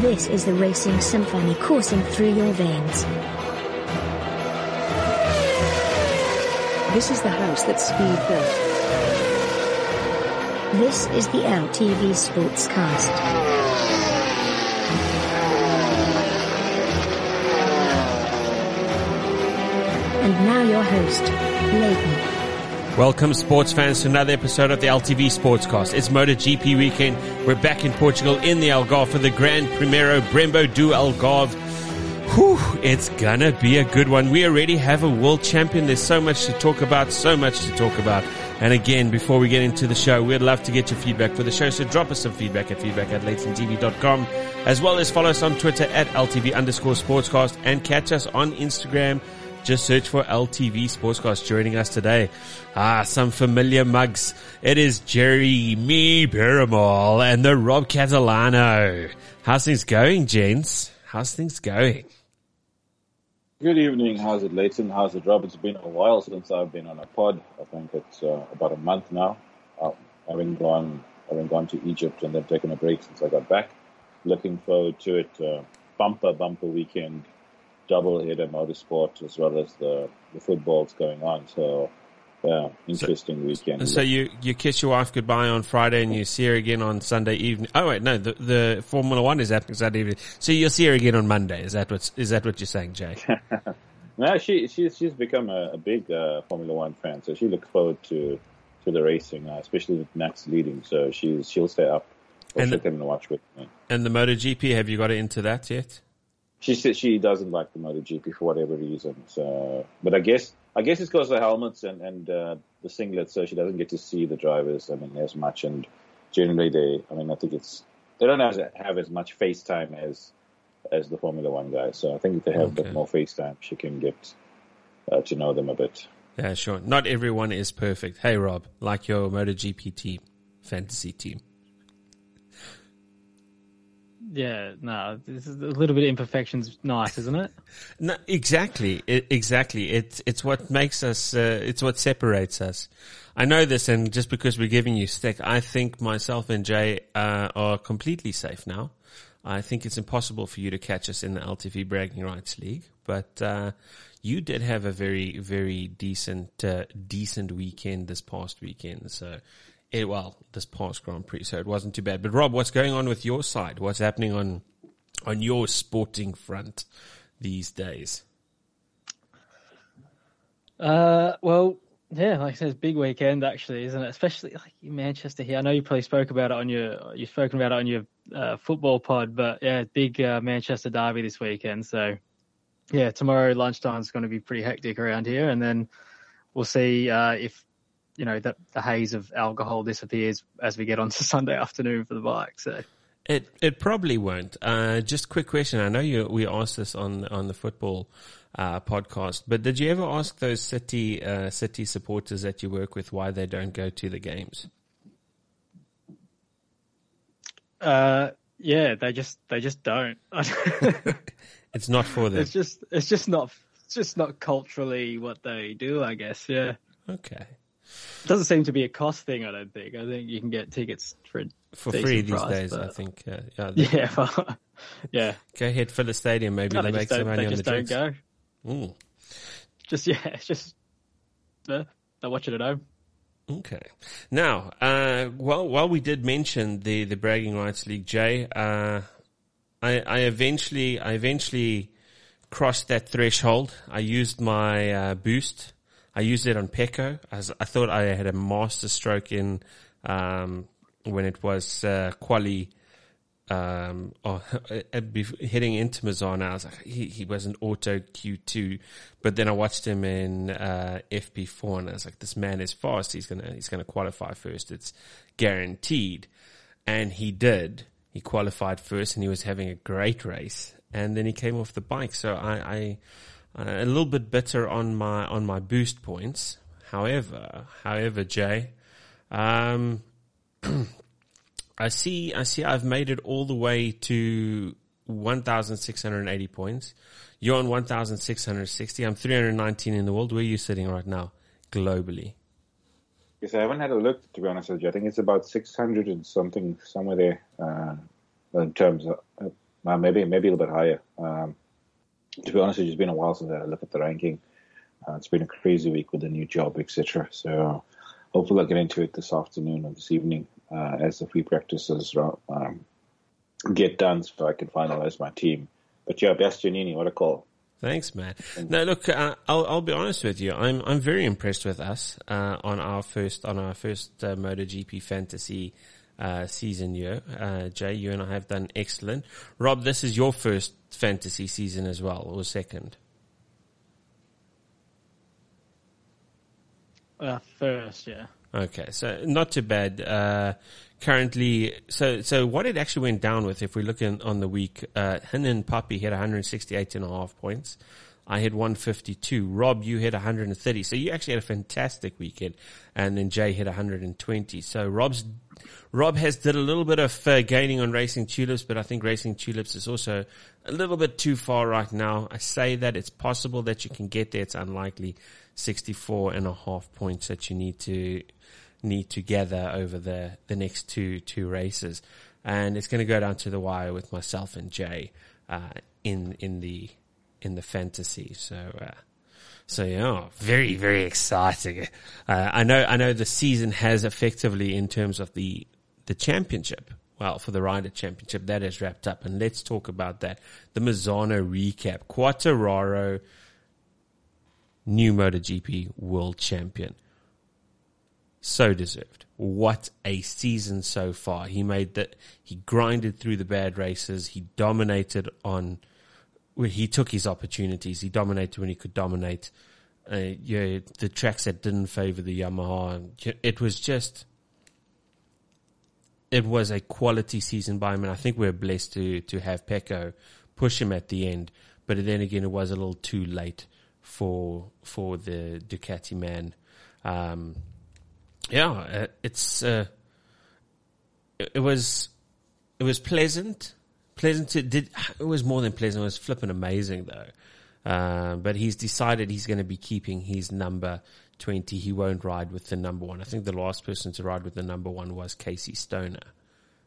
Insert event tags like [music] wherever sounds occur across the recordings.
This is the racing symphony coursing through your veins. This is the house that Speed built. This is the LTV Sportscast. And now your host, Leighton. Welcome, sports fans, to another episode of the LTV Sportscast. It's MotoGP weekend. We're back in Portugal in the Algarve for the Grande Prémio Brembo do Algarve. Whew, it's gonna be a good one. We already have a world champion. There's so much to talk about, so much to talk about. And again, before we get into the show, we'd love to get your feedback for the show. So drop us some feedback at feedback at LeightonTV.com, as well as follow us on Twitter at LTV underscore sportscast and catch us on Instagram just search for LTV Sportscast joining us today. Ah, some familiar mugs. It is Jerry, me, Paramal, and the Rob Catalano. How's things going, gents? How's things going? Good evening. How's it, Leighton? How's it, Rob? It's been a while since I've been on a pod. I think it's uh, about a month now. Uh, having gone, having gone to Egypt and then taken a break since I got back. Looking forward to it. Uh, bumper, bumper weekend double header motorsport as well as the, the football's going on. So, yeah, interesting so, weekend. So you, you kiss your wife goodbye on Friday and you see her again on Sunday evening. Oh wait, no, the, the Formula One is happening Sunday evening. So you'll see her again on Monday. Is that what, is is that what you're saying, Jay? [laughs] no, she, she's, she's become a, a big, uh, Formula One fan. So she looks forward to, to the racing, uh, especially with Max leading. So she's, she'll stay up. And she'll come and watch with me. And the MotoGP, have you got into that yet? She said she doesn't like the MotoGP for whatever reason. So, but I guess I guess it's because of the helmets and and uh, the singlets, so she doesn't get to see the drivers. I mean, as much, and generally they. I mean, I think it's they don't have, have as much FaceTime as as the Formula One guys. So I think if they have okay. a bit more FaceTime, she can get uh, to know them a bit. Yeah, sure. Not everyone is perfect. Hey, Rob, like your MotoGP team, fantasy team. Yeah, no, this is a little bit of imperfections nice, isn't it? [laughs] no, exactly, it, exactly. It's it's what makes us. Uh, it's what separates us. I know this, and just because we're giving you stick, I think myself and Jay uh, are completely safe now. I think it's impossible for you to catch us in the LTV Bragging Rights League, but uh, you did have a very, very decent, uh, decent weekend this past weekend. So it, well, this past Grand Prix, so it wasn't too bad. But Rob, what's going on with your side? What's happening on on your sporting front these days? Uh, well, yeah, like I said, it's big weekend actually, isn't it? Especially like in Manchester here. I know you probably spoke about it on your you've spoken about it on your uh, football pod, but yeah, big uh, Manchester derby this weekend. So yeah, tomorrow lunchtime is going to be pretty hectic around here, and then we'll see uh, if you know the, the haze of alcohol disappears as we get onto [laughs] Sunday afternoon for the bike. So it it probably won't. Uh, just quick question. I know you we asked this on on the football uh, podcast, but did you ever ask those city uh, city supporters that you work with why they don't go to the games? Uh, yeah, they just they just don't. [laughs] it's not for them. It's just it's just not it's just not culturally what they do. I guess. Yeah. Okay. It doesn't seem to be a cost thing. I don't think. I think you can get tickets for for free these price, days. But... I think. Uh, yeah. [laughs] Yeah. Well, [laughs] yeah. Go ahead, fill the stadium. Maybe no, they, they make some money on the drinks. Don't go. Ooh. Just yeah. Just. Uh, they're watching at home. Okay. Now, uh, well, while we did mention the, the bragging rights league, Jay, uh, I, I eventually, I eventually crossed that threshold. I used my, uh, boost I used it on Pecco. I thought I had a master stroke in um, when it was uh, quali. Um, [laughs] or heading into Misano, I was like, he, he was an auto Q2, but then I watched him in, uh, FP4 and I was like, this man is fast. He's going to, he's to qualify first. It's guaranteed. And he did. He qualified first and he was having a great race. And then he came off the bike. So I, I, uh, a little bit bitter on my on my boost points. However, however, Jay, um, [clears throat] I see I see I've made it all the way to 1,680 points. You're on 1,660. I'm 319 in the world. Where are you sitting right now, globally? Yes, I haven't had a look to be honest with you. I think it's about 600 and something somewhere there uh, in terms of uh, maybe maybe a little bit higher. Um, to be honest, it's been a while since I looked at the ranking. Uh, it's been a crazy week with the new job, etc. So hopefully I'll get into it this afternoon or this evening uh, as the free practices um, get done so I can finalize my team. But yeah, Bastianini, what a call. Thanks, man. No, look, uh, I'll, I'll be honest with you. I'm, I'm very impressed with us, uh, on our first, on our first, uh, MotoGP fantasy, uh, season year. Uh, Jay, you and I have done excellent. Rob, this is your first fantasy season as well, or second? Uh, first, yeah. Okay, so not too bad. Uh, currently, so so what it actually went down with, if we look in, on the week, uh, Hin and Puppy hit 168 and a half points. I hit 152. Rob, you hit 130. So you actually had a fantastic weekend. And then Jay hit 120. So Rob's, Rob has did a little bit of uh, gaining on Racing Tulips, but I think Racing Tulips is also a little bit too far right now. I say that it's possible that you can get there. It's unlikely. 64 and a half points that you need to need to gather over the, the next two, two races. And it's going to go down to the wire with myself and Jay, uh, in, in the, in the fantasy. So, uh, so yeah, very, very exciting. Uh, I know, I know the season has effectively in terms of the, the championship. Well, for the Rider Championship, that is wrapped up. And let's talk about that. The Misano recap. Quartararo, new MotoGP world champion. So deserved. What a season so far. He made that, he grinded through the bad races. He dominated on, he took his opportunities. He dominated when he could dominate. Uh, yeah, the tracks that didn't favor the Yamaha. It was just, it was a quality season by him. And I think we're blessed to, to have Pecco push him at the end. But then again, it was a little too late for, for the Ducati man. Um, yeah, uh, it's uh, it, was it was pleasant, pleasant. To, did it was more than pleasant. It was flipping amazing though. Uh, but he's decided he's going to be keeping his number twenty. He won't ride with the number one. I think the last person to ride with the number one was Casey Stoner.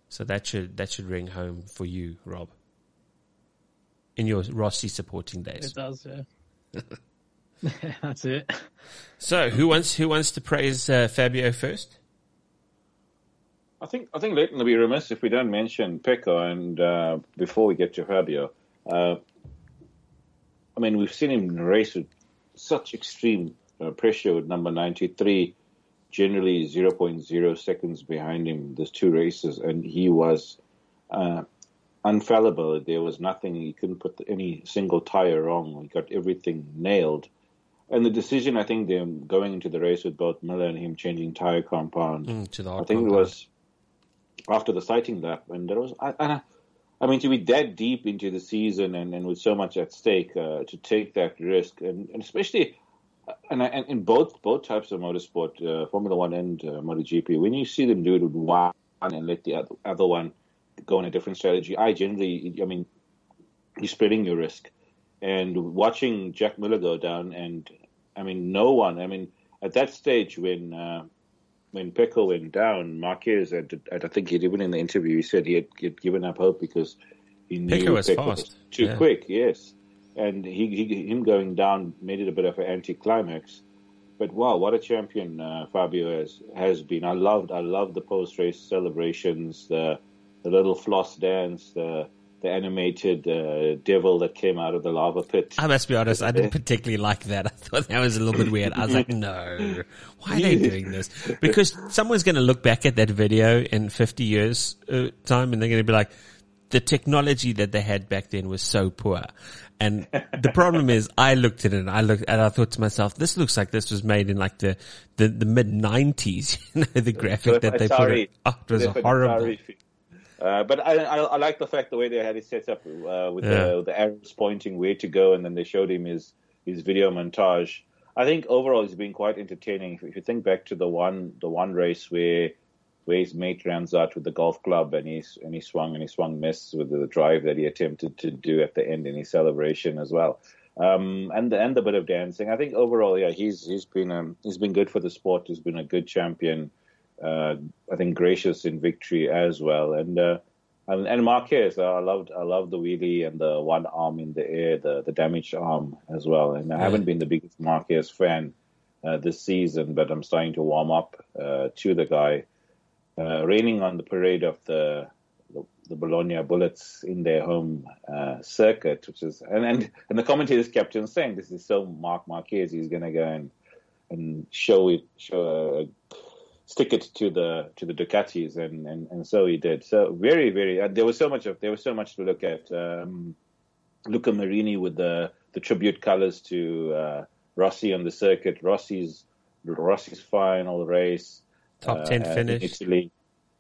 So that should that should ring home for you, Rob. In your Rossi supporting days. It does, yeah. [laughs] That's it. So, who wants who wants to praise uh, Fabio first? I think I think Leighton will be remiss if we don't mention Pecco. And uh, before we get to Fabio, uh, I mean we've seen him race with such extreme uh, pressure with number ninety three, generally 0.0 seconds behind him. There's two races, and he was uh, unfallible. There was nothing he couldn't put any single tire wrong. He got everything nailed. And the decision, I think, them going into the race with both Miller and him changing tire compound. Mm, to the I think compound. it was after the sighting that, and there was, I, I, I, mean, to be that deep into the season and, and with so much at stake, uh, to take that risk, and, and especially, and, and, in both both types of motorsport, uh, Formula One and uh, MotoGP, when you see them do it with one and let the other, other one go in a different strategy, I generally, I mean, you're spreading your risk. And watching Jack Miller go down, and I mean, no one. I mean, at that stage when uh, when Pecco went down, Marquez, had, I think he'd even in the interview, he said he had, he had given up hope because he knew Pecco was Pecco fast. was too Yeah. quick. Yes, and he, he him going down made it a bit of an anticlimax. But wow, what a champion uh, Fabio has has been. I loved I loved the post race celebrations, the the little floss dance, the the animated uh, devil that came out of the lava pit. I must be honest, I didn't [laughs] particularly like that. [laughs] I thought that was a little bit weird. I was like, no, why are they [laughs] doing this? Because someone's going to look back at that video in 50 years uh, time and they're going to be like, the technology that they had back then was so poor. And the problem is I looked at it and I looked and I thought to myself, this looks like this was made in like the, the, the mid nineties, you know, the graphic that they put Atari. it. Oh, it was put horrible. Uh, but I, I, I like the fact the way they had it set up uh, with Yeah. the, the arrows pointing where to go, and then they showed him his his video montage. I think overall it's been quite entertaining. If, if you think back to the one the one race where where his mate runs out with the golf club and he's and he swung and he swung miss with the drive that he attempted to do at the end in his celebration as well. Um, and the, and the bit of dancing. I think overall, yeah, he's he's been um, he's been good for the sport. He's been a good champion uh, I think gracious in victory as well. And uh, And, and Marquez, I loved I loved the wheelie and the one arm in the air, the the damaged arm as well. And I Yeah. haven't been the biggest Marquez fan uh, this season, but I'm starting to warm up uh, to the guy. Uh, raining on the parade of the the, the Bologna Bullets in their home uh, circuit, which is and, and and the commentators kept on saying this is so Mark Marquez, he's going to go and and show it, show uh, stick it to the to the Ducatis, and, and, and so he did. So very very, uh, there was so much of there was so much to look at. Um, Luca Marini with the the tribute colors to uh, Rossi on the circuit. Rossi's Rossi's final race, Top 10 uh, in finish. Italy.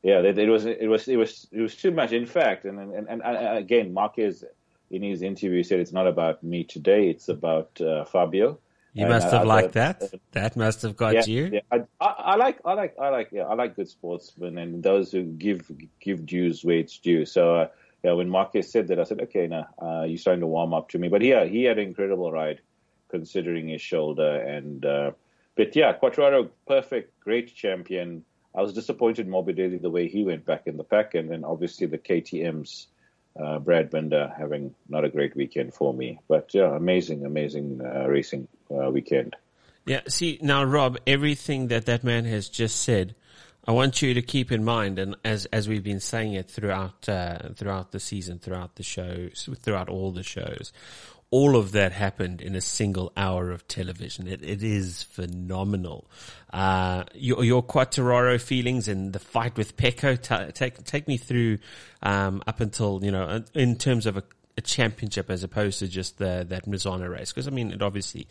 Yeah, it, it was it was it was it was too much. In fact, and and, and, and again, Marquez in his interview said it's not about me today; it's about uh, Fabio. You must have liked that. That must have got yeah, you. Yeah, I, I, I like, I like, I like, yeah, I like good sportsmen and those who give give dues where it's due. So, uh, yeah, when Marquez said that, I said, okay, now uh, you're starting to warm up to me. But yeah, he had an incredible ride considering his shoulder. And uh, but yeah, Quartararo, perfect, great champion. I was disappointed Morbidelli the way he went back in the pack, and then obviously the KTM's. Uh, Brad Binder having not a great weekend for me, but yeah, amazing, amazing uh, racing uh, weekend. Yeah, see, now, Rob, everything that that man has just said, I want you to keep in mind, and as, as we've been saying it throughout, uh, throughout the season, throughout the shows, throughout all the shows, all of that happened in a single hour of television. It, it is phenomenal. Uh, your, your feelings and the fight with Pecco, ta take, take me through, um, up until, you know, in terms of a, a championship as opposed to just the, that Misano race. Cause I mean, it obviously,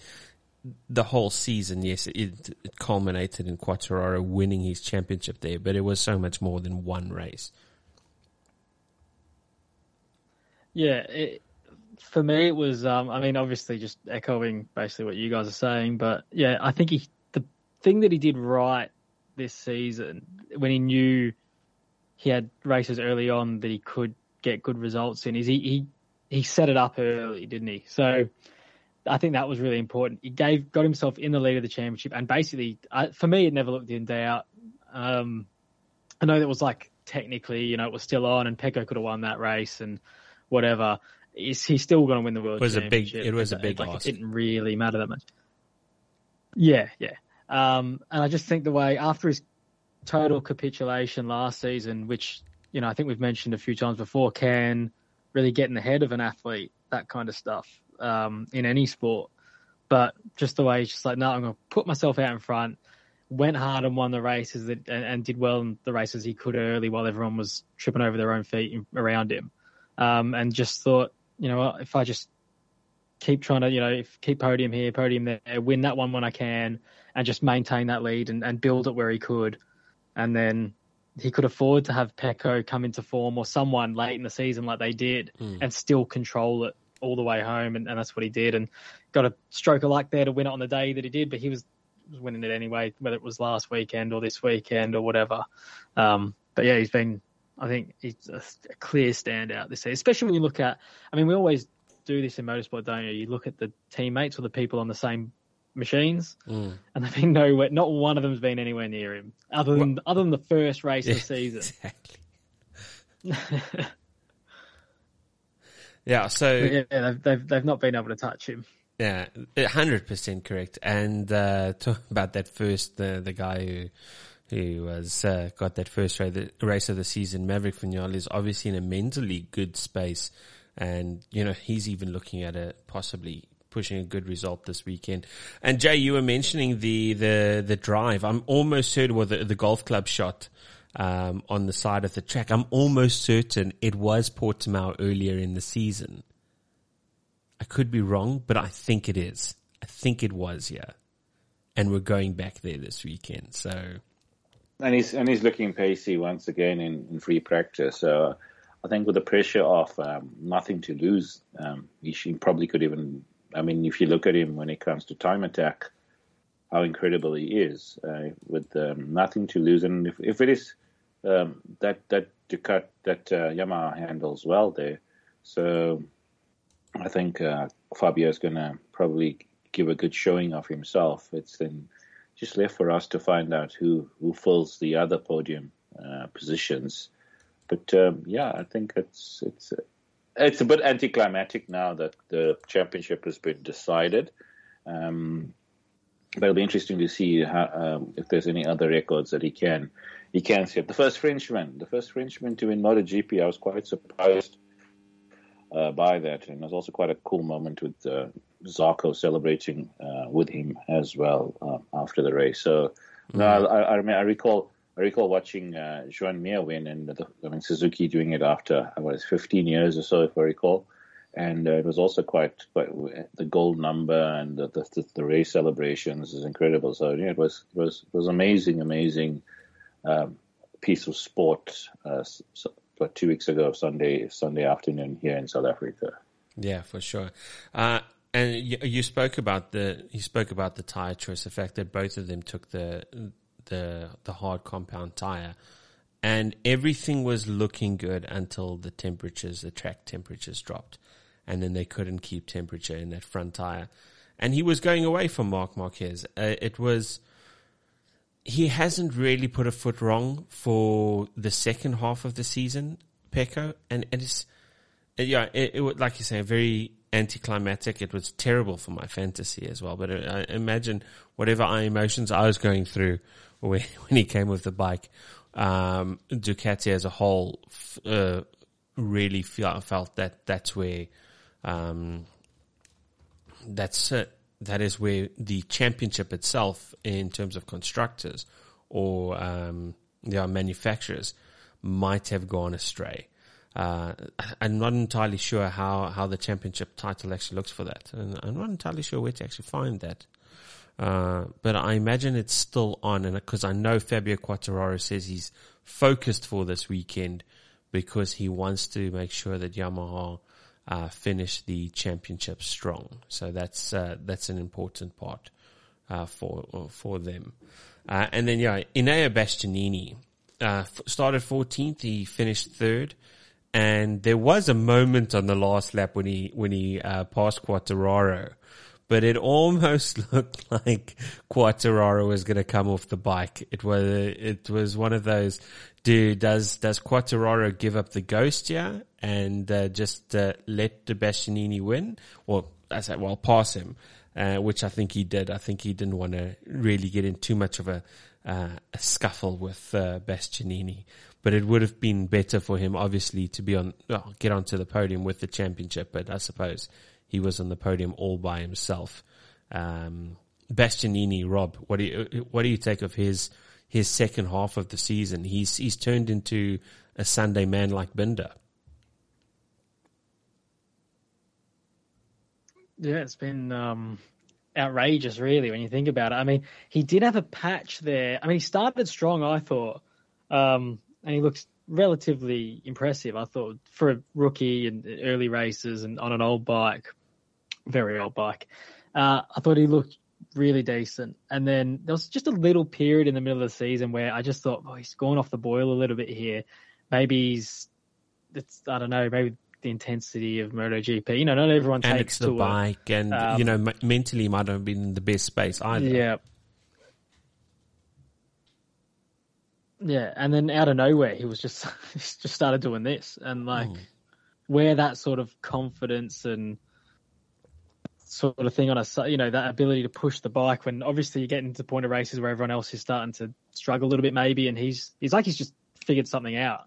the whole season, yes, it, it culminated in Quartararo winning his championship there, but it was so much more than one race. Yeah, it, for me it was. Um, I mean, obviously, just echoing basically what you guys are saying, but yeah, I think he the thing that he did right this season when he knew he had races early on that he could get good results in is he he, he set it up early, didn't he? So. I think that was really important. He gave got himself in the lead of the championship, and basically, I, for me, it never looked in doubt. Um, I know that was like technically, you know, it was still on, and Pecco could have won that race and whatever. Is he still going to win the world? It was a big- it was a big like, loss. It didn't really matter that much. Yeah, yeah. Um, and I just think the way after his total capitulation last season, which you know I think we've mentioned a few times before, can really get in the head of an athlete. That kind of stuff um, in any sport. But just the way he's just like, no, I'm going to put myself out in front. Went hard and won the races that, and, and did well in the races he could early while everyone was tripping over their own feet around him. Um, and just thought, you know, if I just keep trying to, you know, if, keep podium here, podium there, win that one when I can, and just maintain that lead and, and build it where he could. And then he could afford to have Pecco come into form or someone late in the season like they did and still control it all the way home. And, and that's what he did. And got a stroke of luck there to win it on the day that he did, but he was, was winning it anyway, whether it was last weekend or this weekend or whatever. Um, but yeah, he's been, I think he's a, a clear standout this season, especially when you look at, I mean, we always do this in motorsport, don't you? You look at the teammates or the people on the same machines, and they've been nowhere. Not one of them's been anywhere near him, other than other than the first race of the [laughs] season. Exactly. [laughs] yeah, so yeah, they've, they've they've not been able to touch him. Yeah, hundred percent correct. And uh, talk about that first, the the guy who who was uh, got that first race, of the season, Maverick Viñales, is obviously in a mentally good space, and you know he's even looking at a possibly pushing a good result this weekend. And Jay, you were mentioning the the the drive. I'm almost certain with the, the golf club shot. Um, on the side of the track, I'm almost certain it was Portimao earlier in the season. I could be wrong, but I think it is. I think it was, yeah. And we're going back there this weekend. So And he's and he's looking pacey once again in, in free practice. So I think with the pressure of um, nothing to lose, um, he should, probably could even. I mean, if you look at him when it comes to time attack, how incredible he is uh, with um, nothing to lose. And if, if it is um, that that Ducat that uh, Yamaha handles well there, so I think uh, Fabio is going to probably give a good showing of himself. It's then just left for us to find out who, who fills the other podium uh, positions. but um, yeah, I think it's it's it's a bit anticlimactic now that the championship has been decided. Um, but it'll be interesting to see how, um, if there's any other records that he can he can set. The first Frenchman, the first Frenchman to win MotoGP, I was quite surprised uh, by that, and it was also quite a cool moment with uh, Zarco celebrating uh, with him as well uh, after the race. So, mm-hmm. no, I, I, I, recall I recall watching uh, Joan Mir win, and the, I mean Suzuki doing it after was 15 years or so, if I recall and uh, it was also quite quite the gold number and the the, the race celebrations is incredible. So yeah, it was it was it was amazing, amazing um, piece of sport. Uh, so, but two weeks ago, Sunday Sunday afternoon here in South Africa. Yeah, for sure. Uh, and you, you, spoke about the you spoke about the tire choice, the fact that both of them took the the the hard compound tire, and everything was looking good until the temperatures, the track temperatures dropped and then they couldn't keep temperature in that front tire. And he was going away from Mark Marquez. Uh, it was, he hasn't really put a foot wrong for the second half of the season, Pecco. And, and it's, yeah, it, it like you say, a very anticlimactic. It was terrible for my fantasy as well. But I, uh, imagine whatever emotions I was going through [laughs] when, when he came with the bike, um, Ducati as a whole, uh, really felt, felt that that's where um, that's it. That is where the championship itself, in terms of constructors or um, are manufacturers, might have gone astray. Uh, I'm not entirely sure how, how the championship title actually looks for that, and I'm not entirely sure where to actually find that. Uh, but I imagine it's still on, and because I know Fabio Quartararo says he's focused for this weekend because he wants to make sure that Yamaha uh, finish the championship strong. So that's uh, that's an important part uh, for for them. Uh, and then yeah, Enea Bastianini uh, started 14th. He finished third. And there was a moment on the last lap when he when he uh, passed Quartararo, but it [laughs] almost looked like Quartararo was going to come off the bike. It was it was one of those do does does Quartararo give up the ghost here and uh, just uh, let the Bastianini win, Well, I say, well, pass him, uh, which I think he did. I think he didn't want to really get in too much of a, uh, a scuffle with uh, Bastianini, but it would have been better for him, obviously, to be on well, get onto the podium with the championship. But I suppose he was on the podium all by himself. Um, Bastianini, Rob, what do you what do you take of his? his second half of the season. He's he's turned into a Sunday man like Binder. Yeah, it's been um, outrageous, really, when you think about it. I mean, he did have a patch there. I mean, he started strong, I thought, um, and he looks relatively impressive. I thought for a rookie and early races and on an old bike, very old bike. Uh, I thought he looked really decent. And then there was just a little period in the middle of the season where I just thought, oh, he's gone off the boil a little bit here. Maybe he's, it's, I don't know, maybe the intensity of MotoGP. You know, not everyone and takes it's the bike, and um, you know, m- mentally might have been in the best space either. Yeah. Yeah, and then out of nowhere, he was just [laughs] just started doing this, and like mm. where that sort of confidence and sort of thing on a you know that ability to push the bike when obviously you get into the point of races where everyone else is starting to struggle a little bit maybe and he's he's like he's just figured something out.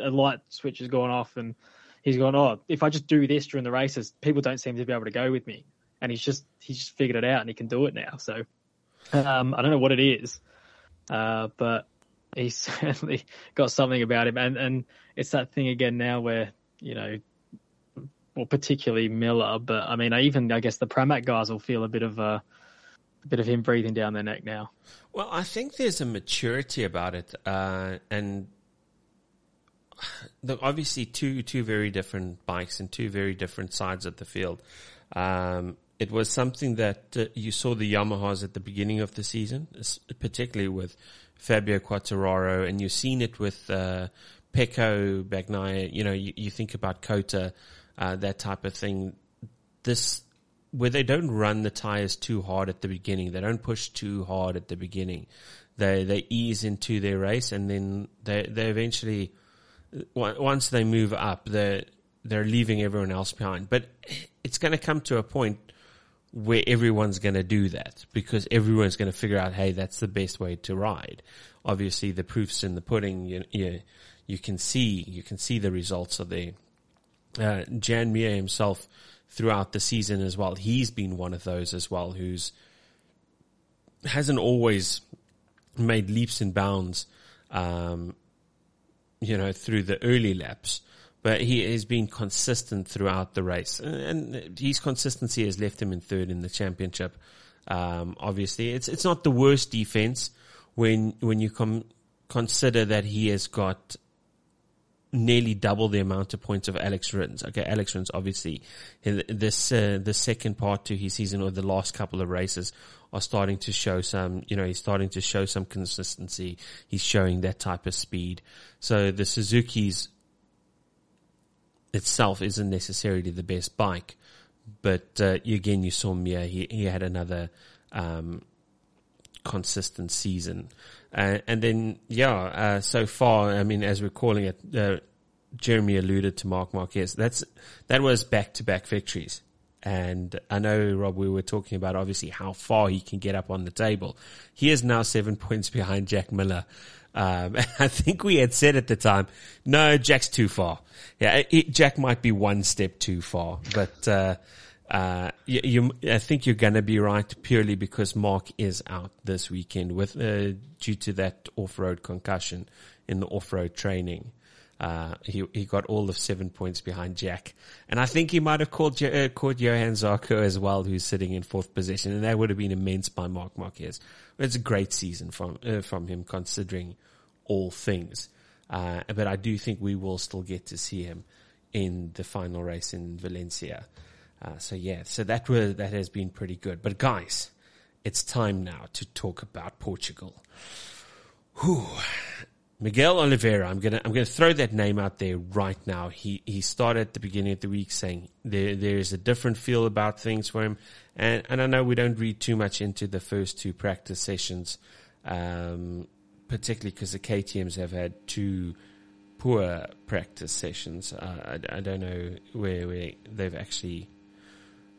A light switch has gone off and he's gone oh if i just do this during the races people don't seem to be able to go with me. And he's just he's just figured it out and he can do it now. So um, i don't know what it is uh, but he's [laughs] certainly got something about him and and it's that thing again now where you know well, particularly Miller, but I mean, I even I guess the Pramac guys will feel a bit of a, a bit of him breathing down their neck now. Well, I think there's a maturity about it, uh, and [sighs] obviously two two very different bikes and two very different sides of the field. Um, it was something that uh, you saw the Yamahas at the beginning of the season, particularly with Fabio Quartararo, and you've seen it with uh, Pecco Bagnaia. You know, you, you think about COTA uh, that type of thing. This where they don't run the tires too hard at the beginning. They don't push too hard at the beginning. They they ease into their race and then they they eventually once they move up, they're they're leaving everyone else behind. But it's going to come to a point where everyone's going to do that because everyone's going to figure out, hey, that's the best way to ride. Obviously, the proof's in the pudding. You, you, you can see you can see the results of there. Uh, Joan Mir himself throughout the season as well. He's been one of those as well who's hasn't always made leaps and bounds, um, you know, through the early laps, but he has been consistent throughout the race, and his consistency has left him in third in the championship. Um, obviously, it's it's not the worst defense when when you com- consider that he has got nearly double the amount of points of Alex Rins. Okay, Alex Rins, obviously, this uh, the second part to his season or the last couple of races are starting to show some, you know, he's starting to show some consistency. He's showing that type of speed. So the Suzuki's itself isn't necessarily the best bike, but uh, again, you saw Mir. He he had another um, consistent season, uh, and then yeah, uh, so far, I mean, as we're calling it, uh, Jeremy alluded to Mark Marquez. That's that was back to back victories. And I know, Rob, we were talking about obviously how far he can get up on the table. He is now seven [laughs] points behind Jack Miller. Um, [laughs] I think we had said at the time, no, Jack's too far. Yeah, it, Jack might be one step too far, but, uh, uh, you, you, I think you're going to be right purely because Mark is out this weekend with, uh, due to that off-road concussion in the off-road training. Uh, he he got all of seven points behind Jack, and I think he might have caught uh, caught Johann Zarco as well, who's sitting in fourth position, and that would have been immense by Mark Marquez. It's a great season from uh, from him, considering all things. Uh, but I do think we will still get to see him in the final race in Valencia. Uh, so yeah, so that was that has been pretty good. But guys, it's time now to talk about Portugal. Whew. Miguel Oliveira, I'm gonna I'm gonna throw that name out there right now. He he started at the beginning of the week saying there there is a different feel about things for him, and and I know we don't read too much into the first two practice sessions, um, particularly because the KTM's have had two poor practice sessions. Uh, I, I don't know where where they've actually.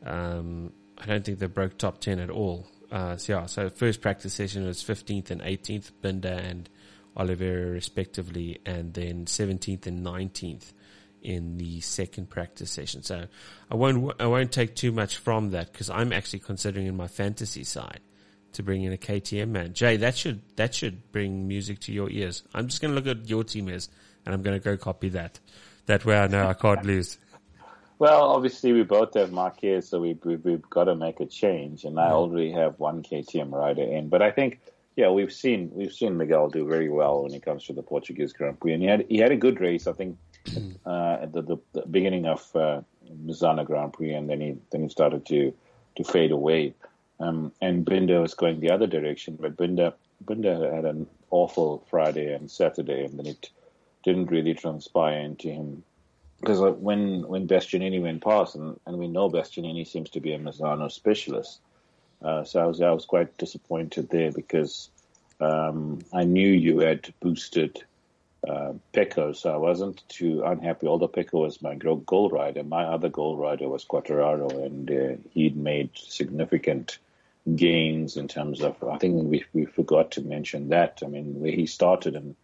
Um, I don't think they broke top ten at all. Uh, so yeah, so first practice session was 15th and 18th, Binder and Oliveira respectively, and then 17th and 19th in the second practice session. So I won't I won't take too much from that because I'm actually considering in my fantasy side to bring in a KTM man. Jay, that should that should bring music to your ears. I'm just going to look at your team is, and I'm going to go copy that. That way I know I can't lose. Well, obviously we both have Marquez, so we, we we've got to make a change, and I already have one KTM rider in. But I think yeah, we've seen we've seen Miguel do very well when it comes to the Portuguese Grand Prix, and he had he had a good race. I think uh, at the, the, the, beginning of uh, Misano Grand Prix, and then he then he started to to fade away. Um, and Binder was going the other direction, but Binder Binder had an awful Friday and Saturday, and then it didn't really transpire into him because uh, when when Bastianini went past, and, and we know Bastianini seems to be a Misano specialist uh, so I was I was quite disappointed there because um, I knew you had boosted uh, Pecco, so I wasn't too unhappy. Although Pecco was my goal rider, my other goal rider was Quartararo, and uh, he'd made significant gains in terms of. I think we we forgot to mention that. I mean, where he started and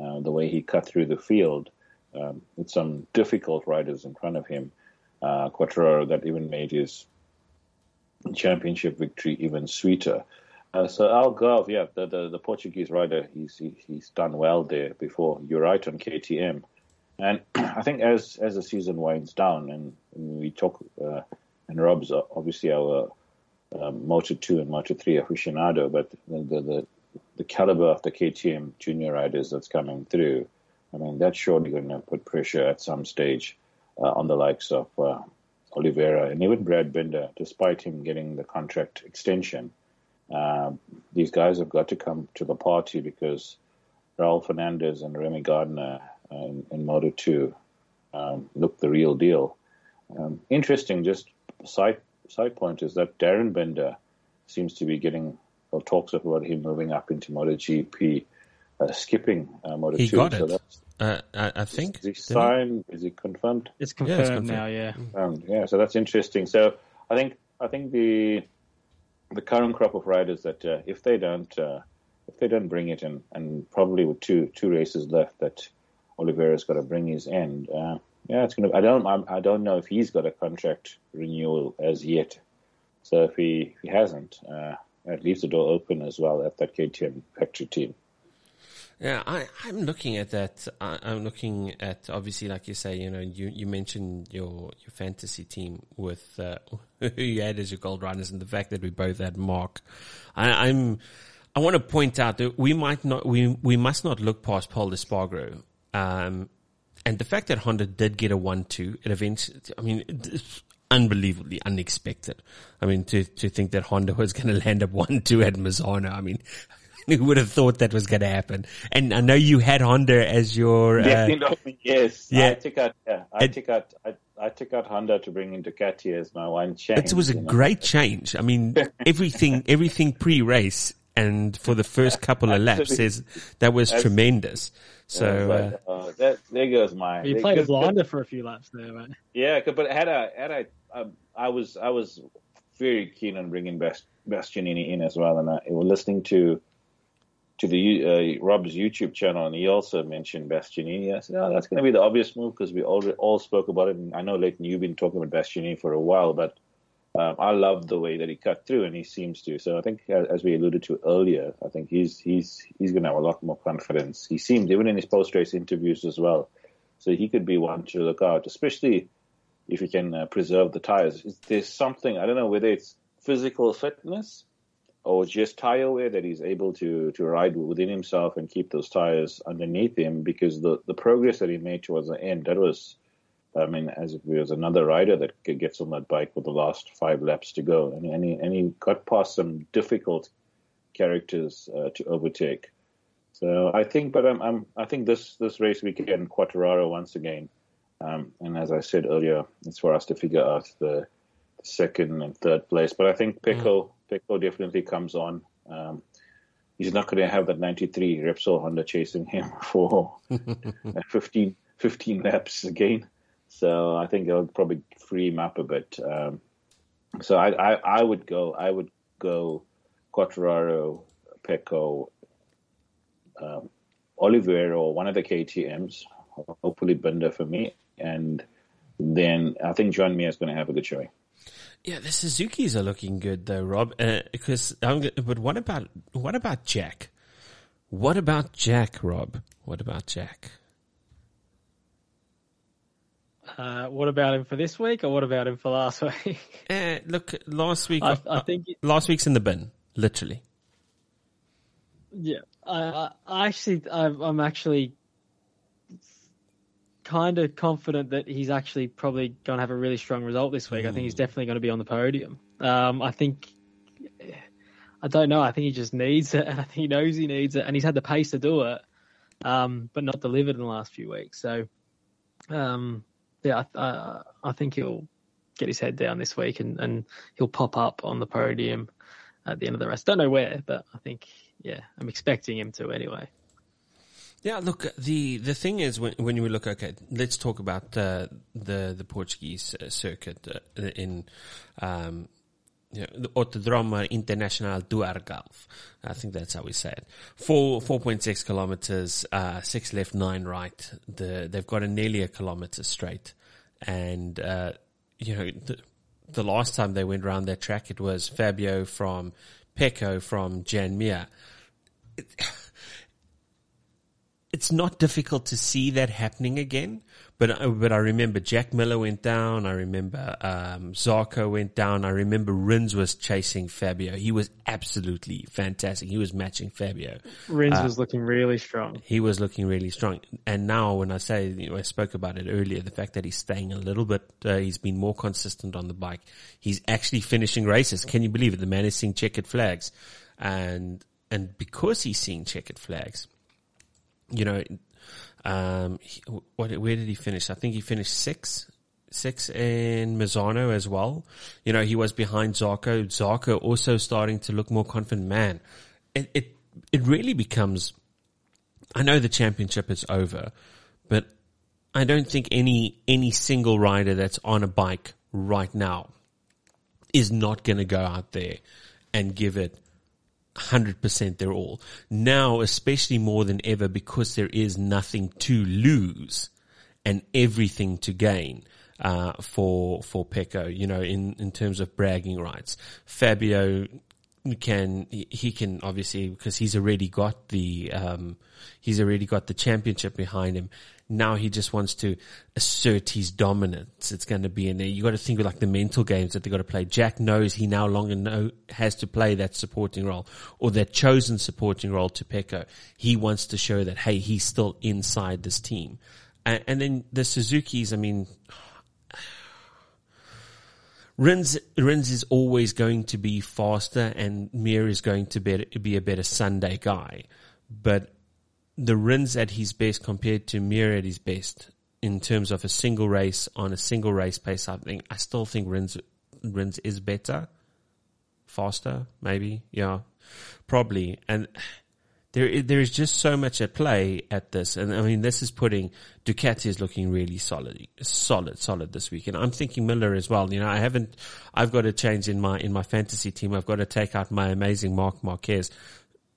uh, the way he cut through the field um, with some difficult riders in front of him. Uh, Quartararo that even made his championship victory even sweeter. Uh, so Algarve, yeah, the, the, the Portuguese rider, he's he, he's done well there before. You're right on KTM, and [clears throat] I think as as the season winds down and, and we talk, uh, and Rob's obviously our uh, Moto two and Moto three aficionado, but the, the the, the caliber of the KTM junior riders that's coming through, I mean that's surely going to put pressure at some stage uh, on the likes of uh, Oliveira and even Brad Binder, despite him getting the contract extension, uh, these guys have got to come to the party because Raul Fernandez and Remy Gardner uh, in, in Moto 2 um, look the real deal. Um, interesting, just side side point is that Darryn Binder seems to be getting, or talks about him moving up into MotoGP, uh, skipping uh, Moto he 2. Got so it. that's Uh, I, I think. Is he didn't he? signed? Is he confirmed? It's it's confirmed, confirmed. now. Yeah. Um, yeah, so that's interesting. So I think I think the the current crop of riders that uh, if they don't uh, if they don't bring it in, and probably with two two races left, that Oliveira's got to bring his end. Uh, yeah, it's gonna. I don't. I'm, I don't know if he's got a contract renewal as yet. So if he if he hasn't, uh, it leaves the door open as well at that KTM factory team. Yeah, I, I'm looking at that. I, I'm looking at obviously, like you say, you know, you, you mentioned your your fantasy team with uh, [laughs] who you had as your gold runners, and the fact that we both had Mark. I, I'm. I want to point out that we might not, we we must not look past Pol Espargaro. Um, and the fact that Honda did get a one-two, it eventually, I mean, unbelievably unexpected. I mean, to to think that Honda was going [laughs] to land up one-two at Misano, I mean. [laughs] Who would have thought that was going to happen? And I know you had Honda as your. Yeah, Uh, you know, yes. yeah. I took out. Yeah, I And- took out. I, I took out Honda to bring in Ducati as my one change. it was a you know. great change. I mean, [laughs] everything, everything pre-race and for the first couple of laps is that was That's- tremendous. And I So like, uh, uh, that, there goes my. You there played a goes- blinder for a few laps there, right? Yeah, 'cause- but had I had I, um, I was I was very keen on bringing Bast, Bastianini in as well, and I was listening to to the uh, Rob's YouTube channel, and he also mentioned Bastianini. I said, "Oh, that's going to be the obvious move because we all all spoke about it." And I know, Leighton, you've been talking about Bastianini for a while, but um, I love the way that he cut through, and he seems to. So I think, as we alluded to earlier, I think he's he's he's going to have a lot more confidence. He seemed even in his post race interviews as well. So he could be one to look out, especially if he can uh, preserve the tires. Is- There's something I don't know whether it's physical fitness or just tire wear that he's able to to ride within himself and keep those tires underneath him. Because the the progress that he made towards the end, that was, I mean, as if he was another rider that gets on that bike with the last five laps to go, and and he, and he got past some difficult characters uh, to overtake. So I think, but I'm, I'm I think this this race weekend, Quartararo once again. Um, and as I said earlier, it's for us to figure out the, the second and third place. But I think Pecco, Pecco definitely comes on. Um, he's not going to have that 93 Repsol Honda chasing him [laughs] for [laughs] [laughs] 15, 15 laps again. So I think it'll probably free him up a bit. Um, so I, I, I would go, I would go Quartararo, Pecco, um, Oliveira or one of the KTMs, hopefully Binder for me, and then I think Joan Mir is going to have a good showing. Yeah, the Suzuki's are looking good though, Rob. Uh, because I'm, g- but what about what about Jack? What about Jack, Rob? What about Jack? Uh, what about him for this week, or what about him for last [laughs] week? Uh, look, last week, I, uh, I think, last week's in the bin, literally. yeah, I, I, actually, I'm actually kind of confident that he's actually probably going to have a really strong result this week. I think he's definitely going to be on the podium. Um, I think, I don't know. I think he just needs it, and I think he knows he needs it, and he's had the pace to do it, um, but not delivered in the last few weeks. So, um, yeah, I, I, I think he'll get his head down this week, and, and he'll pop up on the podium at the end of the race. Don't know where, but I think, yeah, I'm expecting him to anyway. Yeah, look, the the thing is when when you look, okay, let's talk about the the Portuguese uh, circuit uh, in um, you know, the Autodromo Internacional do Algarve. I think that's how we say it. Four four point six kilometers, uh, six left, nine right. The they've got a nearly a kilometer straight, and uh, you know the, the last time they went around that track, it was Fabio from Pecco from Joan Mir it's not difficult to see that happening again. But uh, but I remember Jack Miller went down. I remember um, Zarco went down. I remember Rins was chasing Fabio. He was absolutely fantastic. He was matching Fabio. Rins Uh, was looking really strong. He was looking really strong. And now, when I say you know, I spoke about it earlier, the fact that he's staying a little bit, uh, he's been more consistent on the bike. He's actually finishing races. Can you believe it? The man is seeing checkered flags, and and because he's seeing checkered flags, you know, um, he- what, where did he finish? I think he finished six, six in Misano as well. You know, he was behind Zarco. Zarco also starting to look more confident. Man, it, it, it really becomes, I know the championship is over, but I don't think any any single rider that's on a bike right now is not going to go out there and give it 100% their all. Now, especially more than ever, because there is nothing to lose and everything to gain. Uh, for for Pecco, you know, in, in terms of bragging rights, Fabio can he can obviously because he's already got the um, he's already got the championship behind him. Now he just wants to assert his dominance. It's going to be in there. You got to think of like the mental games that they got to play. Jack knows he now longer know, has to play that supporting role or that chosen supporting role to Pecco. He wants to show that hey, he's still inside this team. And, and then the Suzuki's, I mean, Rins, Rins is always going to be faster and Mir is going to be, be a better Sunday guy. But the Rins at his best compared to Mir at his best in terms of a single race on a single race pace, I think, I still think Rins, Rins is better. Faster, maybe. Yeah, probably. And there there is just so much at play at this, and I mean this is putting Ducati is looking really solid, solid, solid this week, and I'm thinking Miller as well. You know, I haven't, I've got to change in my in my fantasy team. I've got to take out my amazing Marc Marquez.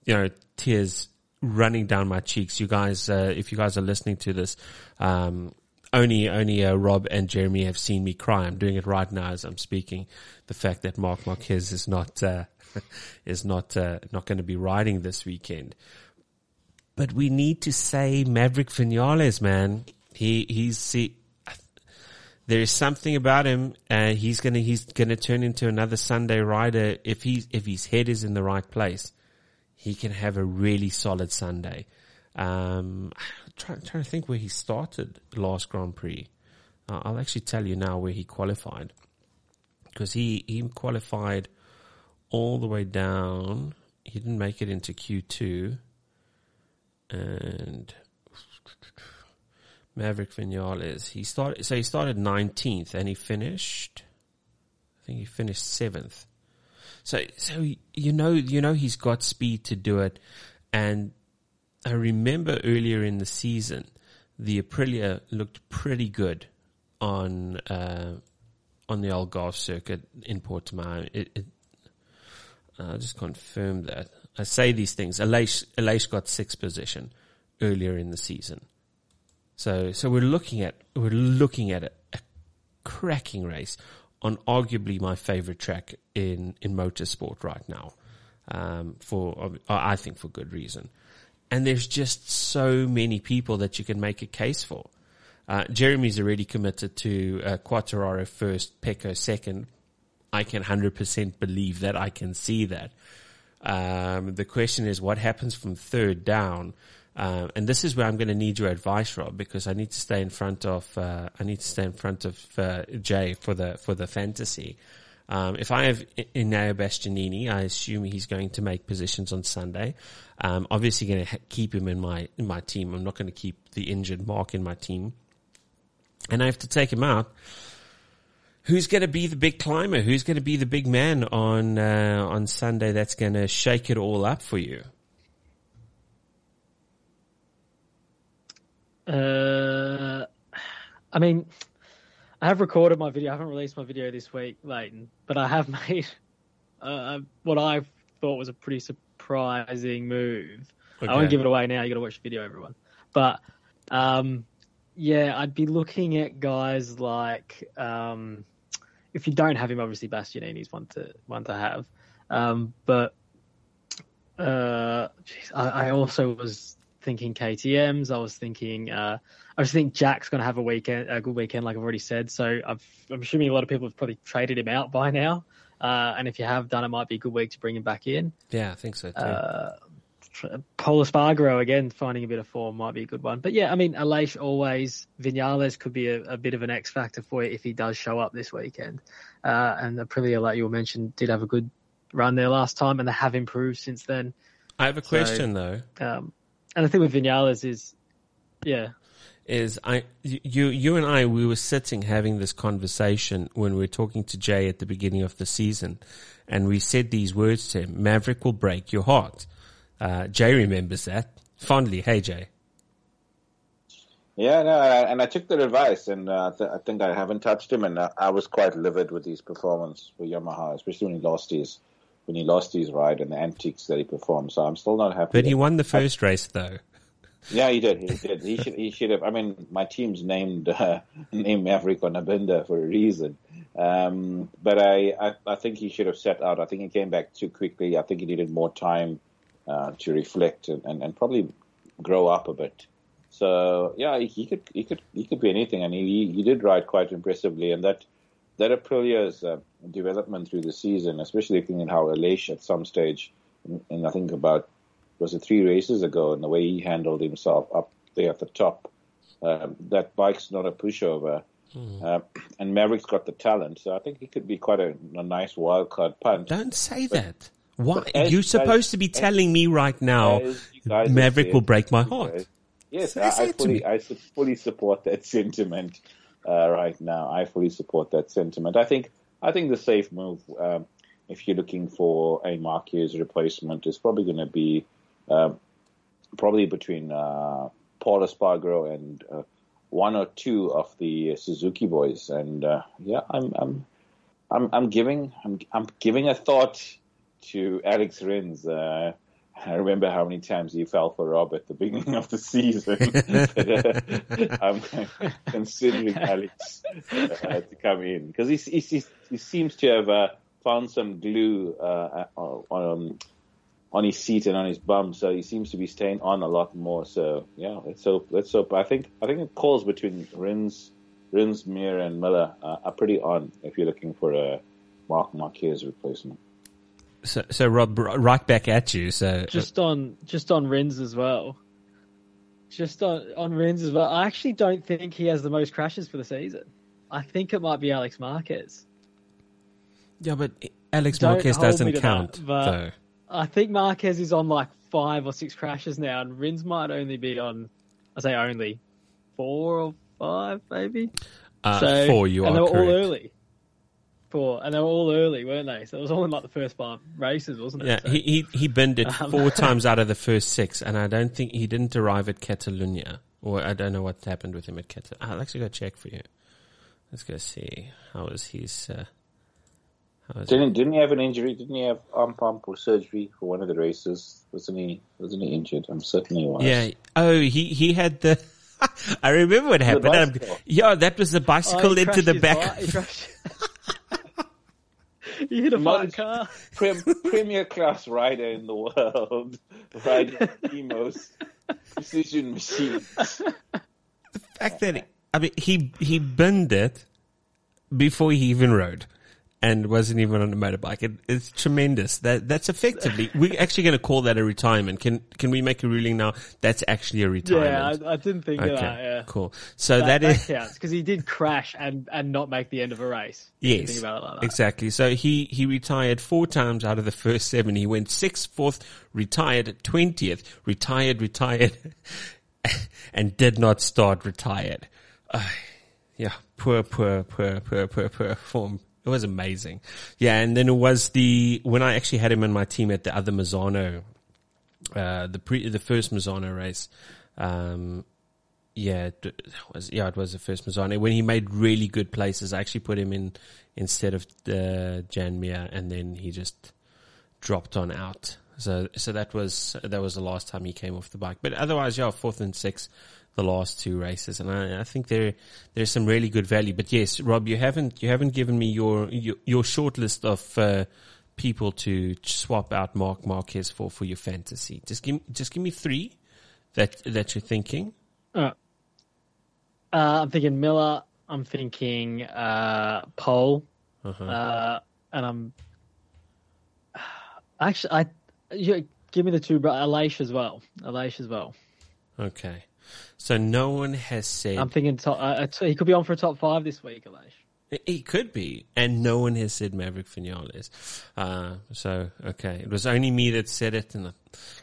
You know, tears running down my cheeks. You guys, uh, if you guys are listening to this, um, only only uh, Rob and Jeremy have seen me cry. I'm doing it right now as I'm speaking. The fact that Marc Marquez is not. Uh, [laughs] is not uh, not going to be riding this weekend. But we need to say Maverick Viñales, man. He he's he, there is something about him. He's gonna he's gonna turn into another Sunday rider if he if his head is in the right place. He can have a really solid Sunday. Um, trying trying to think where he started last Grand Prix. Uh, I'll actually tell you now where he qualified because he he qualified all the way down. He didn't make it into Q2. And Maverick Viñales, he started, so he started 19th and he finished, I think he finished 7th. So, so, you know, you know, he's got speed to do it. And I remember earlier in the season, the Aprilia looked pretty good on, uh, on the Algarve circuit in Portimao. It, it, I'll just confirm that. I say these things. Aleix got sixth position earlier in the season. So, so we're looking at, we're looking at a, a cracking race on arguably my favorite track in, in motorsport right now. Um, for, I think for good reason. And there's just so many people that you can make a case for. Uh, Jeremy's already committed to uh, Quartararo first, Pecco second, I can 100% believe that. I can see that. Um, the question is what happens from third down? Um, and this is where I'm going to need your advice, Rob, because I need to stay in front of, uh, I need to stay in front of, uh, Jay for the, for the fantasy. Um, if I have Enea Bastianini, I assume he's going to make positions on Sunday. Um, obviously going to ha- keep him in my, in my team. I'm not going to keep the injured Marc in my team. And I have to take him out who's going to be the big climber? Who's going to be the big man on uh, on Sunday that's going to shake it all up for you? Uh, I mean, I have recorded my video. I haven't released my video this week, Leighton, but I have [laughs] made uh, what I thought was a pretty surprising move. Okay. I won't give it away now. You got to watch the video, everyone. But um, yeah, I'd be looking at guys like um, if you don't have him, obviously Bastianini's one to one to have. Um, but uh, geez, I, I, also was thinking KTM's. I was thinking uh, I was thinking Jack's going to have a weekend, a good weekend, like I've already said. So i am assuming a lot of people have probably traded him out by now. Uh, and if you have done, it might be a good week to bring him back in. Yeah, I think so too. Uh, Pol Espargaro again finding a bit of form might be a good one. But yeah, I mean, Aleix always, Viñales could be a, a, bit of an X factor for you if he does show up this weekend. Uh, and Aprilia, like you mentioned, did have a good run there last time and they have improved since then. I have a question so, though. Um, and the thing with Viñales is, yeah. Is I you you and I we were sitting having this conversation when we were talking to Jay at the beginning of the season, and we said these words to him: "Maverick will break your heart." Uh, Jay remembers that fondly. Hey, Jay. Yeah, no, and I took the advice, and uh, th- I think I haven't touched him, and uh, I was quite livid with his performance for Yamaha, especially when he lost his when he lost his ride and the antics that he performed. So I'm still not happy. But he won the first I, race, though. Yeah, he did. He did. He should. He should have. I mean, my team's named uh, [laughs] named Maverick on Abinda for a reason. Um, but I, I, I think he should have set out. I think he came back too quickly. I think he needed more time uh, to reflect and, and, and probably grow up a bit. So yeah, he could he could he could be anything, and he he did ride quite impressively, and that that Aprilia's uh, development through the season, especially looking at how Aleix at some stage, and I think about was it three races ago, and the way he handled himself up there at the top, um, that bike's not a pushover. Mm. Uh, and Maverick's got the talent, so I think he could be quite a, a nice wild card punt. Don't say but, that. Why? You're supposed to be telling me right now Maverick will break my heart. Yes, I, I fully, I fully support that [laughs] sentiment uh, right now. I fully support that sentiment. I think, I think the safe move, um, if you're looking for a Marquez replacement, is probably going to be um, probably between uh, Pol Espargaro and uh, one or two of the Suzuki boys. And uh, yeah, I'm, I'm, I'm, I'm giving, I'm, I'm giving a thought to Alex Rins. Uh, I remember how many times he fell for Rob at the beginning of the season. [laughs] [laughs] I'm considering Alex uh, to come in because he, he, he, seems to have uh, found some glue uh, on, um, on his seat and on his bum, so he seems to be staying on a lot more. So yeah, let's hope. Let's hope. I think I think the calls between Rins, Rins, Mir, and Miller uh, are pretty on if you're looking for a Marc Marquez replacement. So, so Rob, right back at you. So uh, just on just on Rins as well. Just on on Rins as well. I actually don't think he has the most crashes for the season. I think it might be Alex Marquez. Yeah, but Alex don't Marquez doesn't count. That, but though. I think Marquez is on like five or six crashes now, and Rins might only be on. I say only four or five, maybe. Uh, so, four, you and are they were correct. all early four, and they were all early, weren't they? So it was all in like the first five races, wasn't it? Yeah, so, he he he binned it um, four [laughs] times out of the first six, and I don't think he didn't arrive at Catalunya, or I don't know what happened with him at Catalunya. I'll actually go check for you. Let's go see how was his. Uh, didn't didn't he have an injury? Didn't he have arm pump or surgery for one of the races? Wasn't he? Wasn't he injured? I'm certain he was. Yeah. Oh, he he had the. [laughs] I remember what happened. yeah, that was the bicycle oh, into the back. [laughs] You hit a Most car. Prim, premier class rider in the world, riding the most precision machines. The fact that I mean he he binned it before he even rode and wasn't even on a motorbike. It, it's tremendous. That that's effectively we're actually going to call that a retirement. Can can we make a ruling now? That's actually a retirement. Yeah, I, I didn't think okay, of that. Yeah, cool. So that, that, is because he did crash and and not make the end of a race. Yes, like exactly. So he he retired four times out of the first seven. He went sixth, fourth, retired, twentieth, retired, retired, [laughs] and did not start retired. Uh, [sighs] yeah, poor, poor, poor, poor, poor, poor form it was amazing. Yeah, and then it was the when I actually had him in my team at the other Misano, uh, the pre the first Misano race. Um, yeah, it was yeah, it was the first Misano when he made really good places. I actually put him in instead of uh, Joan Mir, and then he just dropped on out. So so that was that was the last time he came off the bike. But otherwise, yeah, fourth and sixth the last two races, and I, I, think there there's some really good value. But yes, Rob, you haven't you haven't given me your your, your short list of uh, people to swap out Marc Marquez for for your fantasy. Just give just give me three that that you're thinking. Uh, uh, I'm thinking Miller. I'm thinking uh, Pol, uh-huh. uh, and I'm [sighs] actually I. You, give me the two, but Aleix as well. Aleix as well. Okay. So no one has said. I'm thinking top, uh, he could be on for a top five this week, Aleix. He could be, and no one has said Maverick Viñales. Uh, so okay, it was only me that said it, and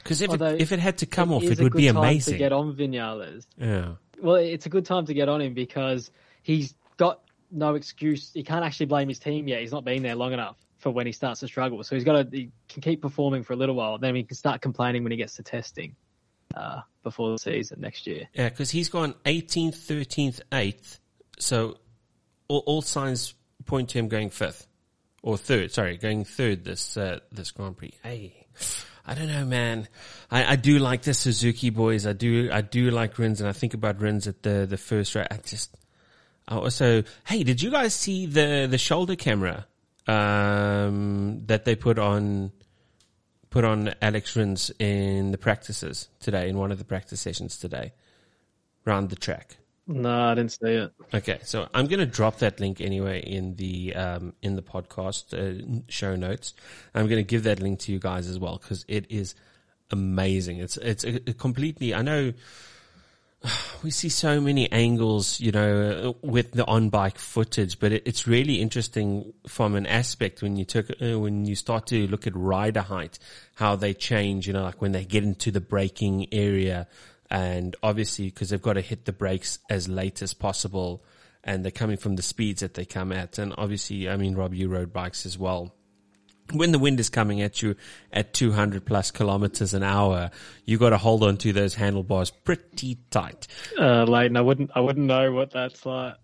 because if it, if it had to come off, it would be amazing to get on Vinales. Yeah. Well, it's a good time to get on him because he's got no excuse. He can't actually blame his team yet. He's not been there long enough for when he starts to struggle. So he's got to he can keep performing for a little while. Then he can start complaining when he gets to testing. Uh, before the season next year. Yeah, because he's gone 18th, 13th, 8th. So all, all signs point to him going fifth or third. Sorry, going third this uh, this Grand Prix. Hey, I don't know, man. I, I do like the Suzuki boys. I do I do like Rins, and I think about Rins at the the first race. I just I also hey, did you guys see the the shoulder camera um, that they put on? Put on Alex Rins in the practices today, in one of the practice sessions today, round the track. No, I didn't see it. Okay, so I'm going to drop that link anyway in the um, in the podcast uh, show notes. I'm going to give that link to you guys as well because it is amazing. It's it's a, a completely. I know [sighs] we see so many angles, you know, with the on bike footage, but it, it's really interesting from an aspect when you took uh, when you start to look at rider height, how they change. You know, like when they get into the braking area and obviously because they've got to hit the brakes as late as possible and they're coming from the speeds that they come at. And obviously, I mean, Rob, you rode bikes as well. When the wind is coming at you at 200 plus kilometers an hour, you got to hold on to those handlebars pretty tight. Uh, Leighton, I wouldn't, I wouldn't know what that's like.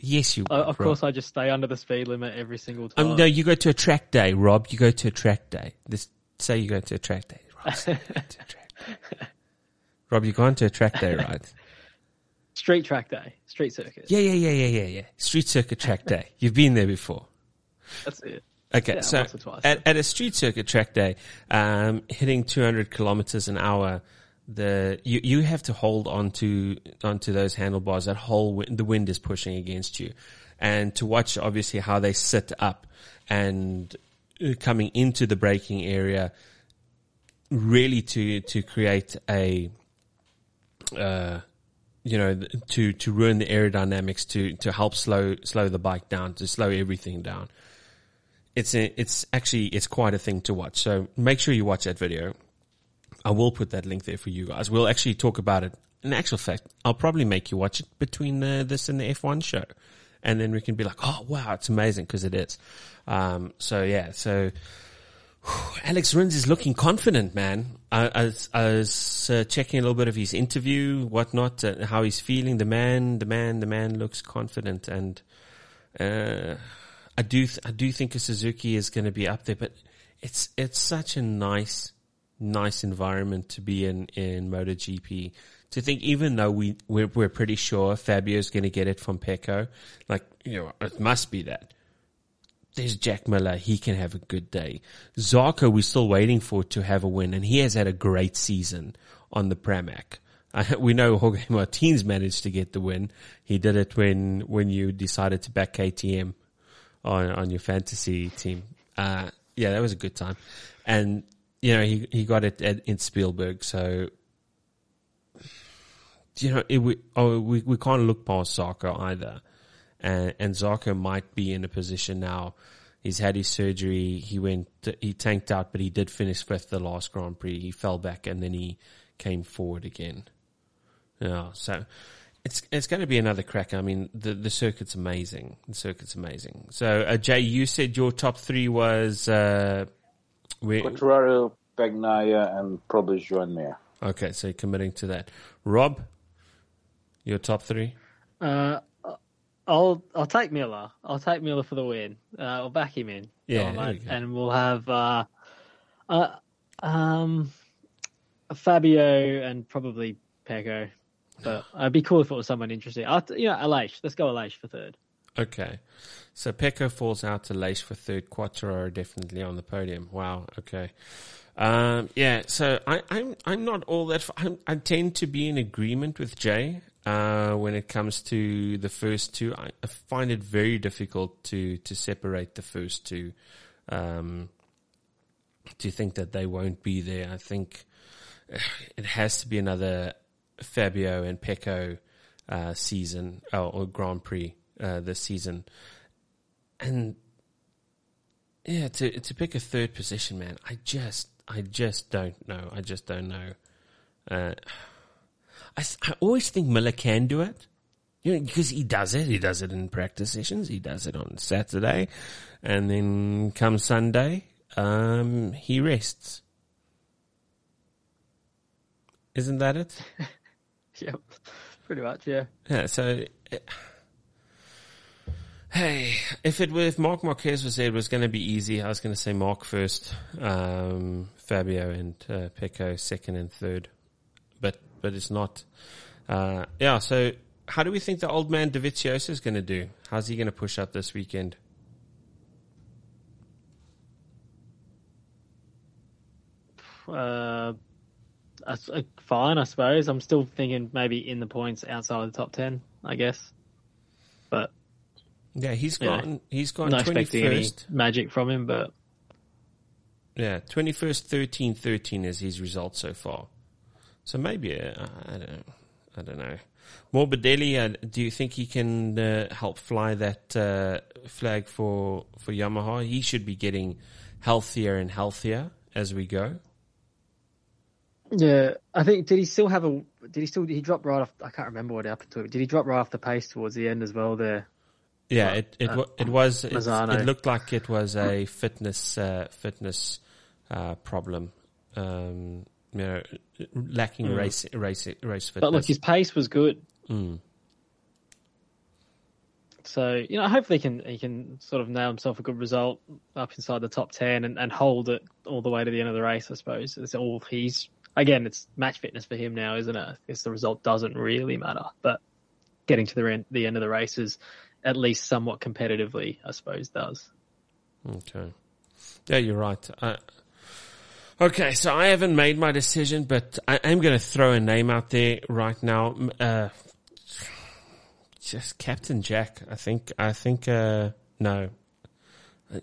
Yes, you. Uh, would, of Rob. course, I just stay under the speed limit every single time. Um, no, you go to a track day, Rob. You go to a track day. This say you go to a track day. Rob, you go to a [laughs] track day. Rob, you gone to a track day, right? Street track day, street circuit. Yeah, yeah, yeah, yeah, yeah, yeah. Street circuit track day. You've been there before. That's it. Okay, Yeah, so twice. at, at a street circuit track day, um, hitting 200 kilometers an hour, the you, you have to hold onto onto those handlebars. That whole wind, the wind is pushing against you, and to watch obviously how they sit up and uh, coming into the braking area, really to to create a uh, you know, to, to ruin the aerodynamics, to, to help slow, slow the bike down, to slow everything down. It's a, it's actually, it's quite a thing to watch. So make sure you watch that video. I will put that link there for you guys. We'll actually talk about it. In actual fact, I'll probably make you watch it between uh, this and the F1 show. And then we can be like, oh wow, it's amazing because it is. Um, so yeah, so Alex Rins is looking confident, man. I, I was, I was uh, checking a little bit of his interview, whatnot, uh, how he's feeling. The man, the man, the man looks confident, and uh, I do, th- I do think a Suzuki is going to be up there. But it's it's such a nice, nice environment to be in in MotoGP. To think, even though we we're, we're pretty sure Fabio's going to get it from Pecco, like you know, it must be that there's Jack Miller. He can have a good day. Zarco, we're still waiting for to have a win, and he has had a great season on the Pramac. Uh, [laughs] we know Jorge Martins managed to get the win. He did it when when you decided to back KTM on on your fantasy team. Uh, yeah, that was a good time, and you know he he got it at, in Spielberg. So you know it, we oh we we can't look past Zarco either and, and Zarco might be in a position now. He's had his surgery. He went, he tanked out, but he did finish fifth the last Grand Prix. He fell back and then he came forward again. Yeah, so it's it's going to be another crack. I mean, the the circuit's amazing. The circuit's amazing. So, uh, Jay, you said your top three was uh, where, Quartararo, Bagnaia, and probably Joan Mir. okay. So you're committing to that. Rob, your top three. Uh, I'll I'll take Miller. I'll take Miller for the win. Uh, I'll back him in. Yeah, Go on, we and we'll have uh, uh, um, Fabio and probably Pecco. But it'd be cool if it was someone interesting. I'll, you know. Let's go Aleix for third. Okay. So Pecco falls out to Lace for third. Quattro definitely on the podium. Wow. Okay. Um, yeah. So I, I'm I'm not all that. I tend to be in agreement with Jay uh, when it comes to the first two. I, I find it very difficult to to separate the first two. Um, to think that they won't be there. I think [sighs] it has to be another Fabio and Pecco uh, season or, or Grand Prix uh, this season, and yeah, to to pick a third position, man, I just I just don't know. I just don't know. Uh, I I always think Miller can do it. You know, because he does it. He does it in practice sessions. He does it on Saturday, and then come Sunday, um, he rests. Isn't that it? [laughs] [laughs] Yep, pretty much. Yeah. Yeah. So, eh, hey, if it were if Marc Marquez was there, it was going to be easy. I was going to say Marc first, um, Fabio and uh, Pecco second and third, but but it's not. Uh, yeah. So, how do we think the old man Dovizioso is going to do? How's he going to push up this weekend? Uh, fine, I suppose. I'm still thinking maybe in the points outside of the top ten. I guess, but Yeah, he's Yeah. gone. He's gone not twenty expecting any magic from him. But Yeah, 21st, 13, 13 is his result so far. So maybe, uh, I don't I don't know. Morbidelli, uh, do you think he can uh, help fly that uh, flag for, for Yamaha? He should be getting healthier and healthier as we go. Yeah, I think did he still have a? Did he still? He dropped right off. I can't remember what happened to it. Did he drop right off the pace towards the end as well? There. Yeah, Right. it it, Uh, it was it, it looked like it was a fitness uh, fitness uh, problem. Um, you know, lacking Mm. race race race fitness. But look, his pace was good. Mm. So you know, hopefully he can he can sort of nail himself a good result up inside the top ten and, and hold it all the way to the end of the race. I suppose it's all he's again. It's match fitness for him now, isn't it? I guess the result doesn't really matter, but getting to the end, the end of the race is at least somewhat competitively, I suppose, does. Okay. Yeah, you're right. Okay, so I haven't made my decision, but I am going to throw a name out there right now. Uh, just Captain Jack. I think. I think. Uh, no. I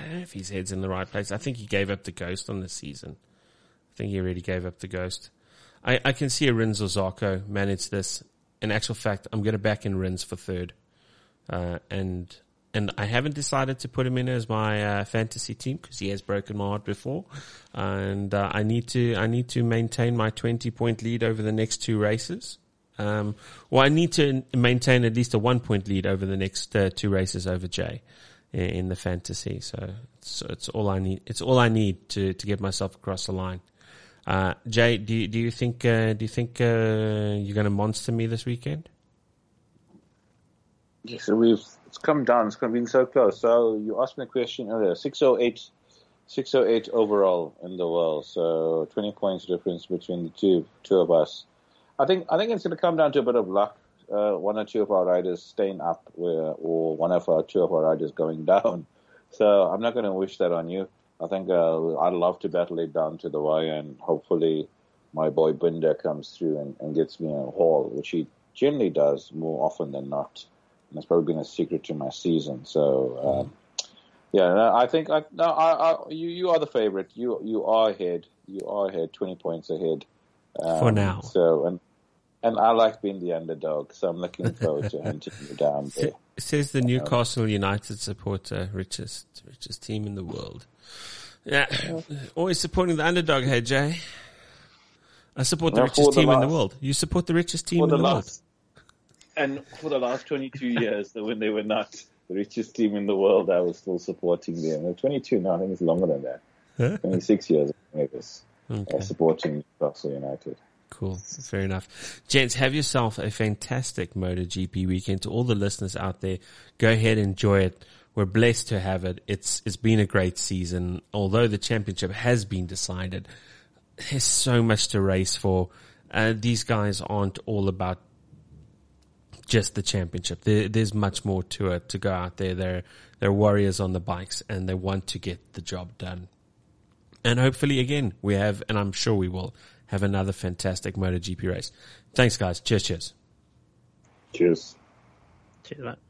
don't know if his head's in the right place. I think he gave up the ghost on the season. I think he already gave up the ghost. I, I can see a Rins or Zarco manage this. In actual fact, I'm going to back in Rins for third. Uh, and and I haven't decided to put him in as my uh, fantasy team because he has broken my heart before, and uh, I need to I need to maintain my twenty point lead over the next two races. Um, well, I need to maintain at least a one point lead over the next uh, two races over Jay in, in the fantasy. So it's, it's all I need. It's all I need to to get myself across the line. Uh, Jay, do you, do you think uh, do you think uh, you're going to monster me this weekend? Yes, so we've it's come down. It's been so close. So you asked me a question earlier. 608, 608 overall in the world. So 20 points difference between the two two of us. I think I think it's going to come down to a bit of luck. Uh, one or two of our riders staying up, where, or one of our two of our riders going down. So I'm not going to wish that on you. I think uh, I'd love to battle it down to the wire, and hopefully my boy Binder comes through and, and gets me a haul, which he generally does more often than not. And that's probably been a secret to my season. So, um, yeah, no, I think I, no, I, I, you you are the favorite. You you are ahead. You are ahead, twenty points ahead um, For now. So and and I like being the underdog, so I'm looking forward to hunting you down there. It says the Newcastle United supporter, richest richest team in the world. Yeah, [clears throat] always supporting the underdog. Hey Jay, I support the richest the team in the world. You support the richest team for in the the world. and for the last 22 years, when they were not the richest team in the world, I was still supporting them. They're 22 now, I think it's longer than that. Huh? 26 years, I think it was Okay. uh, supporting Newcastle United. Cool. Fair enough. Gents, have yourself a fantastic MotoGP weekend. To all the listeners out there, go ahead, enjoy it. We're blessed to have it. It's, it's been a great season. Although the championship has been decided, there's so much to race for. Uh, these guys aren't all about just the championship. There, there's much more to it to go out there. They're, they're warriors on the bikes and they want to get the job done. And hopefully again, we have, and I'm sure we will, have another fantastic MotoGP race. Thanks guys. Cheers, cheers. Cheers. Cheers, mate.